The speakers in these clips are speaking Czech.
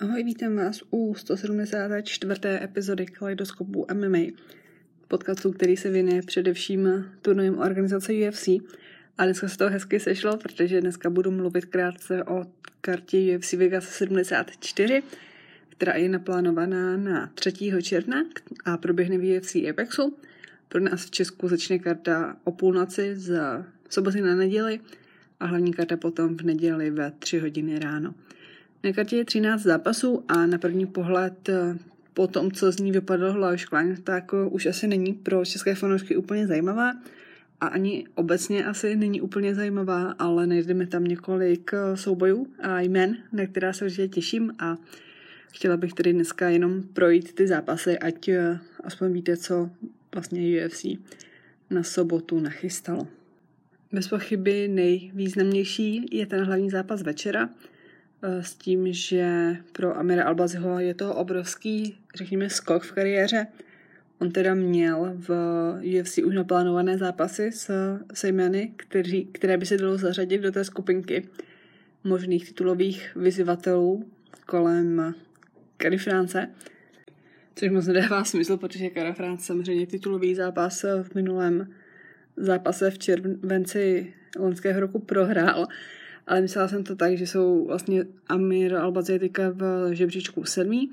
Ahoj, vítám vás u 174. epizody Kaleidoskopu MMA, podcastu, který se věnuje především turnujím organizace UFC. A dneska se to hezky sešlo, protože dneska budu mluvit krátce o kartě UFC Vegas 74, která je naplánovaná na 3. června a proběhne v UFC Apexu. Pro nás v Česku začne karta o půlnoci z soboty na neděli a hlavní karta potom v neděli ve 3 hodiny ráno. Na kartě je 13 zápasů a na první pohled eh, po tom, co z ní vypadl Hlaušklein, tak eh, už asi není pro české fanoušky úplně zajímavá a ani obecně asi není úplně zajímavá, ale najdeme tam několik eh, soubojů a jmen, na která se určitě těším a chtěla bych tedy dneska jenom projít ty zápasy, ať aspoň víte, co vlastně UFC na sobotu nachystalo. Bez pochyby nejvýznamnější je ten hlavní zápas večera, s tím, že pro Amira Albaziho je to obrovský, řekněme, skok v kariéře. On teda měl v UFC už naplánované zápasy s, se jmény, který, které by se dalo zařadit do té skupinky možných titulových vyzývatelů kolem Kary France. Což moc nedává smysl, protože Kara France samozřejmě titulový zápas v minulém zápase v červenci loňského roku prohrál ale myslela jsem to tak, že jsou vlastně Amir Albazi teďka v žebříčku sedmý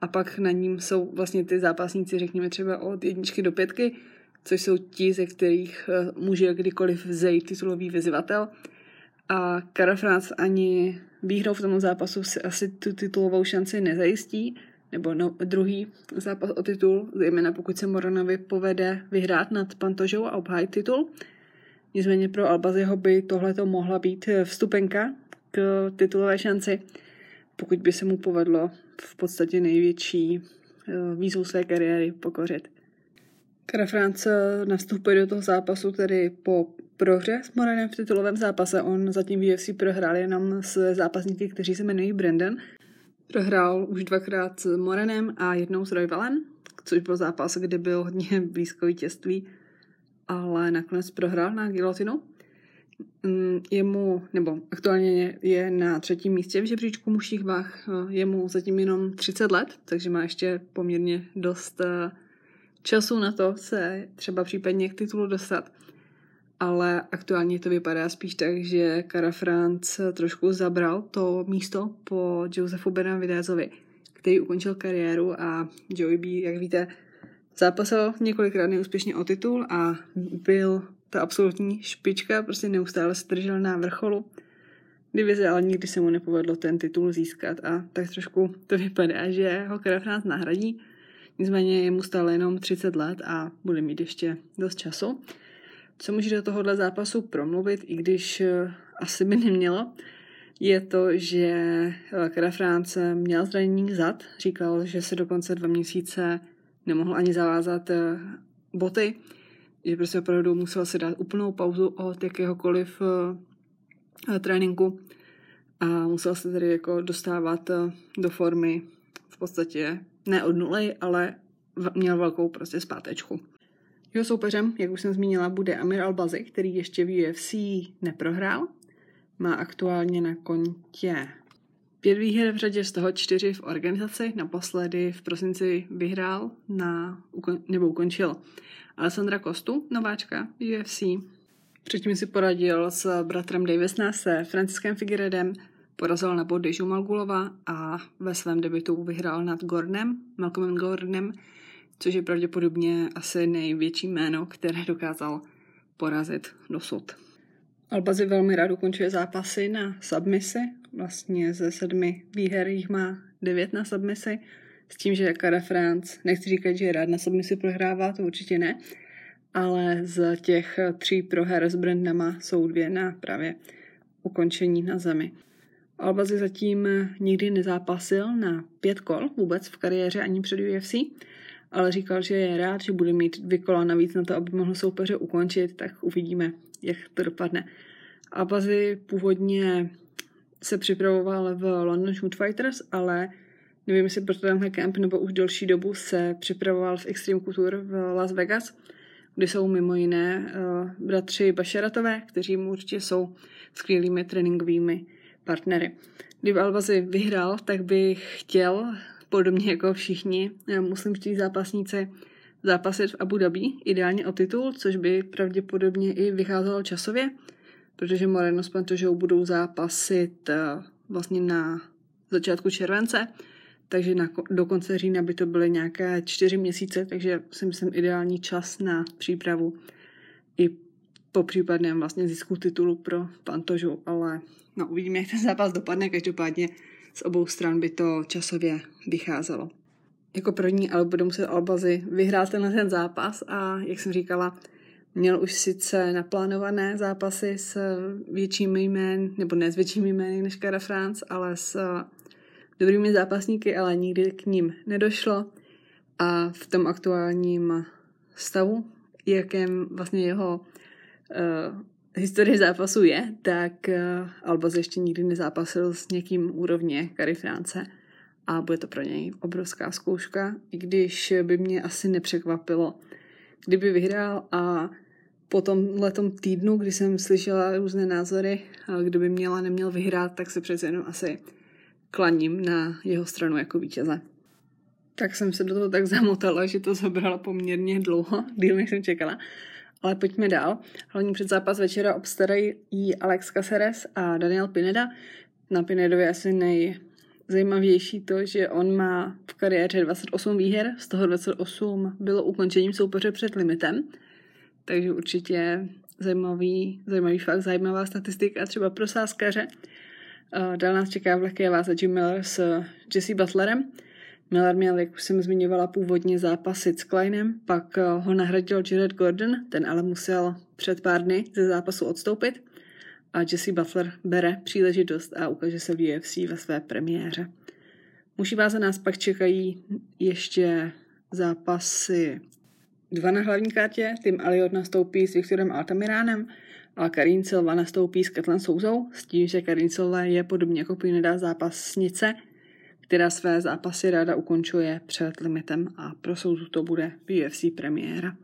a pak na ním jsou vlastně ty zápasníci, řekněme třeba od jedničky do pětky, což jsou ti, ze kterých eh, může kdykoliv vzejít titulový vyzývatel. A Kara France ani výhrou v tom zápasu si asi tu titulovou šanci nezajistí, nebo no, druhý zápas o titul, zejména pokud se Moranovi povede vyhrát nad Pantožou a obhájit titul. Nicméně pro Albaziho by tohle to mohla být eh, vstupenka k titulové šanci, pokud by se mu povedlo v podstatě největší eh, výzvu své kariéry pokořit. Kara France nastupuje do toho zápasu tedy po prohře s Moranem v titulovém zápase. On zatím v UFC prohrál jenom s zápasníky, kteří se jmenují Brandon. Prohrál už dvakrát s Moranem a jednou s Royvalem, což byl zápas, kde byl hodně blízko vítězství ale nakonec prohrál na gilotinu. Mm, jemu, nebo aktuálně je na třetím místě v žebříčku mužských vah, je mu zatím jenom 30 let, takže má ještě poměrně dost eh, času na to se třeba případně k titulu dostat. Ale aktuálně to vypadá spíš tak, že Kara France trošku zabral to místo po Josefu Benavidézovi, který ukončil kariéru a Joey B, jak víte, zápasil několikrát neúspěšně o titul a byl ta absolutní špička, prostě neustále se držel na vrcholu divize, ale nikdy se mu nepovedlo ten titul získat a tak trošku to vypadá, že ho krev nás nahradí. Nicméně je mu stále jenom 30 let a bude mít ještě dost času. Co může do tohohle zápasu promluvit, i když eh, asi by nemělo, je to, že Kara France měl zranění zad. Říkal, že se dokonce dva měsíce nemohl ani zavázat eh, boty, že prostě opravdu musel si dát úplnou pauzu od jakéhokoliv uh, tréninku a musel se tedy jako dostávat uh, do formy v podstatě ne od nuly, ale měl velkou prostě zpátečku. Jeho soupeřem, jak už jsem zmínila, bude Amir Albazi, který ještě v UFC neprohrál. Má aktuálně na kontě Pět výher v řadě, z toho čtyři v organizaci. Naposledy v prosinci vyhrál na, nebo ukončil Alessandra Kostu, nováčka UFC. Předtím si poradil s bratrem Davisna se Franciskem Figueredem, porazil na body Malgulova a ve svém debitu vyhrál nad Gordonem, Malcolmem Gordonem, což je pravděpodobně asi největší jméno, které dokázal porazit dosud. Albazi velmi rád ukončuje zápasy na submisi, vlastně ze sedmi výher jich má devět na submisi, s tím, že Kara France, nechci říkat, že je rád na submisi prohrává, to určitě ne, ale z těch tří proher s Brandama jsou dvě na právě ukončení na zemi. Albazi zatím nikdy nezápasil na pět kol vůbec v kariéře ani před UFC, ale říkal, že je rád, že bude mít dvě kola navíc na to, aby mohl soupeře ukončit, tak uvidíme, jak to dopadne. Albazi původně se připravoval v London Shoot Fighters, ale nevím, jestli pro tenhle kemp nebo už delší dobu se připravoval v Extreme Couture v Las Vegas, kde jsou mimo jiné uh, bratři Bašeratové, kteří mu určitě jsou skvělými tréninkovými partnery. Kdyby Albazi vyhrál, tak bych chtěl, podobně jako všichni eh, muslimští zápasníci, zápasit v Abu Dhabi, ideálně o titul, což by pravděpodobně i vycházelo časově, protože Moreno s Pantožou budou zápasit eh, vlastně na začátku července, takže na, do konce října by to byly nějaké čtyři měsíce, takže si myslím ideální čas na přípravu i po případném vlastně zisku titulu pro Pantožu, ale no uvidíme, jak ten zápas dopadne, každopádně z obou stran by to časově vycházelo. Jako první ale bude muset Albazy vyhrát tenhle ten zápas a jak jsem říkala, měl už sice naplánované zápasy s většími jmény, nebo ne s většími jmény než Cara France, ale s dobrými zápasníky, ale nikdy k ním nedošlo. A v tom aktuálním stavu, jakém vlastně jeho uh, historie zápasu je, tak uh, Albaz ještě nikdy nezápasil s někým úrovně Kary France a bude to pro něj obrovská zkouška, i když by mě asi nepřekvapilo, kdyby vyhrál a po tomhle týdnu, kdy jsem slyšela různé názory, kdyby měla neměl vyhrát, tak se přece jenom asi klaním na jeho stranu jako vítěze. Tak jsem se do toho tak zamotala, že to zabralo poměrně dlouho, díl než jsem čekala. Ale pojďme dál. Hlavní předzápas večera obstarají Alex Caceres a Daniel Pineda. Na Pinedovi asi nejzajímavější to, že on má v kariéře 28 výher, z toho 28 bylo ukončením soupeře před limitem. Takže určitě zajímavý, zajímavý fakt, zajímavá statistika třeba pro sáskaře. Dál nás čeká v lehké váze Jim Miller s Jesse Butlerem. Miller měl, jak už jsem zmiňovala, původně zápasit s Kleinem, pak ho nahradil Jared Gordon, ten ale musel před pár dny ze zápasu odstoupit a Jesse Butler bere příležitost a ukáže se v UFC ve své premiéře. Muži váze nás pak čekají ještě zápasy dva na hlavní kartě. Tim Elliot nastoupí s Viktorem Altamiránem a Karin Silva nastoupí s Ketlen Souzou, s tím, že Karin Silva je podobně jako Pineda zápasnice, která své zápasy ráda ukončuje před limitem a pro souzu to bude UFC premiéra.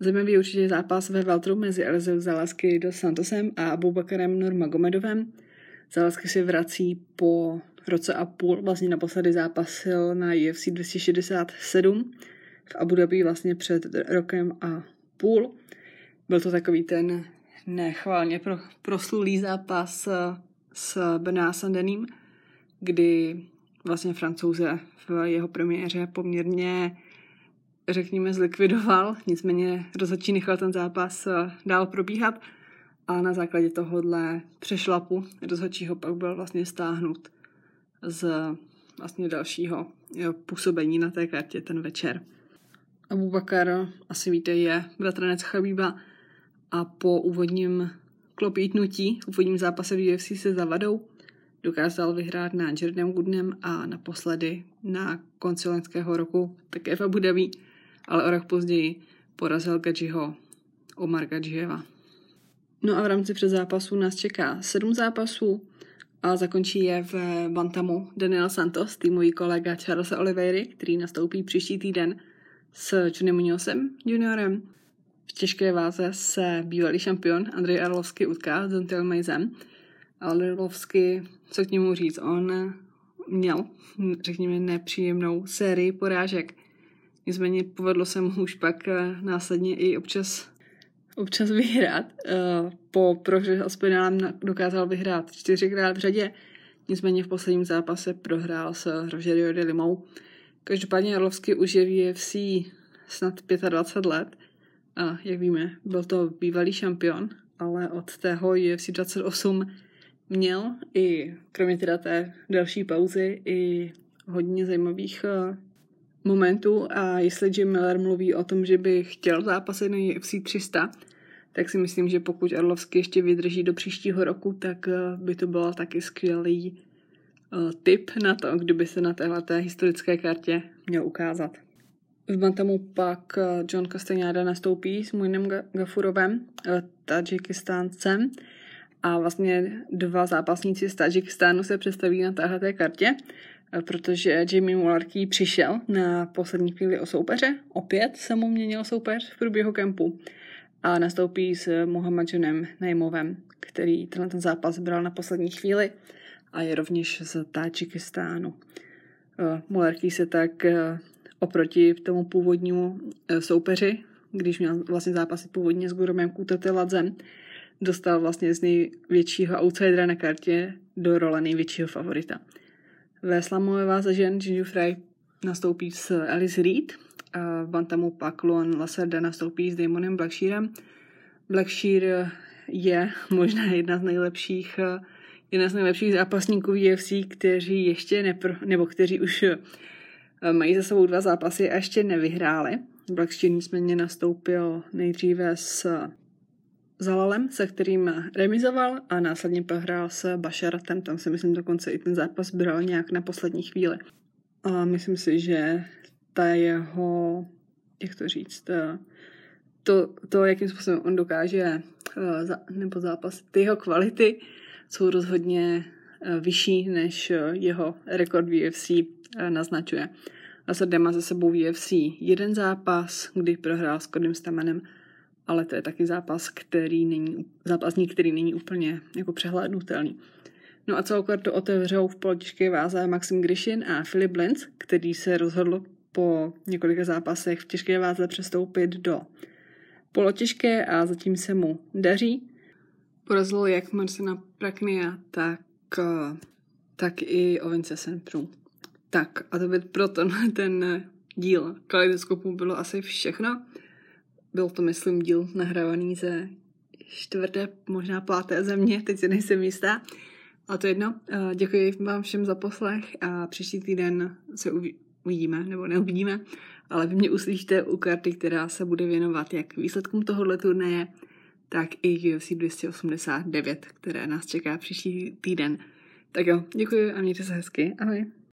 Zajímavý určitě zápas ve Valtru mezi Elizeu Zalasky do Santosem a Abubakarem Nurmagomedovem. Zalasky si vrací po roce a půl, vlastně naposledy zápasil na UFC 267 v Abu Dhabi vlastně před rokem a půl. Byl to takový ten nechválně pro, proslulý zápas s Bená Sandením, kdy vlastně francouze v jeho premiéře poměrně řekněme zlikvidoval, nicméně rozhodčí nechal ten zápas dál probíhat. A na základě tohohle přešlapu rozhodčího pak byl vlastně stáhnut z vlastně dalšího působení na té kartě ten večer. Abu Bakar, asi víte, je bratranec Chabíba a po úvodním klopítnutí, úvodním zápase v UFC se zavadou, dokázal vyhrát na Jerdem Goodnem a naposledy na konci loňského roku také v Abu Dhabi, ale o rok později porazil Gadžiho Omar Gadžieva. No a v rámci předzápasů nás čeká sedm zápasů a zakončí je v Bantamu Daniel Santos, týmový kolega Charlesa Oliveiry, který nastoupí příští týden s Johnny Munozem juniorem. V těžké váze se bývalý šampion Andrej Arlovsky utká s Dontel Mejzem. Arlovsky, co k němu říct, on měl, řekněme, nepříjemnou sérii porážek. Nicméně povedlo se mu už pak eh, následně i občas, občas vyhrát. Eh, po prohře s Pinálem dokázal vyhrát čtyřikrát v řadě, nicméně v posledním zápase prohrál s Rogerio de Limou. Každopádně Jarlovsky už je v UFC snad 25 let. A jak víme, byl to bývalý šampion, ale od tého UFC 28 měl i kromě teda té další pauzy i hodně zajímavých momentů a jestli Jim Miller mluví o tom, že by chtěl zápasit na UFC 300, tak si myslím, že pokud Arlovsky ještě vydrží do příštího roku, tak eh, by to bylo taky skvělý Eh, tip na to, kdyby se na téhle historické kartě měl ukázat. V Bantamu pak eh, John Castagnada nastoupí s Muinem Gafurovem, Tadžikistáncem a vlastně dva zápasníci z Tadžikistánu se představí na téhle kartě, protože Jamie Mullarkey přišel na poslední chvíli o soupeře, opět se mu měnil soupeř v průběhu kempu a nastoupí s Mohamedžanem Najmovem, který tenhle ten zápas bral na poslední chvíli a je rovněž z Tádžikistánu. Mularký se tak oproti tomu původnímu soupeři, když měl vlastně zápasy původně s Gurumem Kutateladzem, dostal vlastně z největšího outsidera na kartě do role největšího favorita. Ve slamové váze žen Jinju Fry nastoupí s Alice Reed, v Bantamu pak Luan Lacerda nastoupí s Damonem Blackshearem. Blackshear je možná jedna z nejlepších jedna z nejlepších zápasníků UFC, kteří ještě nepro, nebo kteří už eh, mají za sebou dva zápasy a ještě nevyhráli. Blackshear nicméně nastoupil nejdříve s Zalalem, se kterým remizoval a následně prohrál s Basharatem. Tam si myslím dokonce i ten zápas bral nějak na poslední chvíli. A myslím si, že ta jeho, jak to říct, eh, to, to jakým způsobem on dokáže, eh, nebo zápas, ty jeho kvality jsou rozhodně eh, vyšší, než jeho rekord v UFC naznačuje. A má za sebou UFC jeden zápas, kdy prohrál s Kodym Stamenem ale to je taky zápas, který není, zápasník, který není úplně jako přehlédnutelný. No a celou kartu otevřou v polotěžké váze Maxim Grishin a Filip Lenz, který se rozhodl po několika zápasech v těžké váze přestoupit do polotěžké a zatím se mu daří. Porazilo jak Marcina Praknia, tak, tak i Ovince Senpru. Tak a to by proto ten díl kaleidoskopu bylo asi všechno. Byl to, myslím, díl nahrávaný ze čtvrté, možná páté země, teď si nejsem jistá. A to jedno. Eh, děkuji vám všem za poslech a příští týden se uvidíme, nebo neuvidíme, ale vy mě uslyšíte u karty, která se bude věnovat jak výsledkům tohohle turnaje, tak i UFC 289, které nás čeká příští týden. Tak jo, děkuji a mějte se hezky. Ahoj.